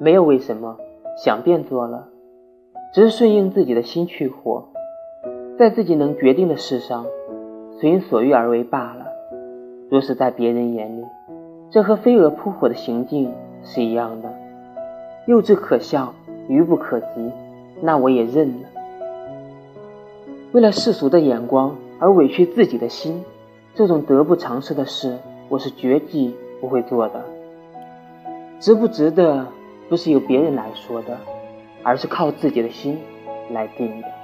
没有为什么，想便做了，只是顺应自己的心去活，在自己能决定的事上，随心所欲而为罢了。若是在别人眼里，这和飞蛾扑火的行径是一样的，幼稚可笑，愚不可及，那我也认了。为了世俗的眼光而委屈自己的心，这种得不偿失的事，我是绝技不会做的。值不值得，不是由别人来说的，而是靠自己的心来定的。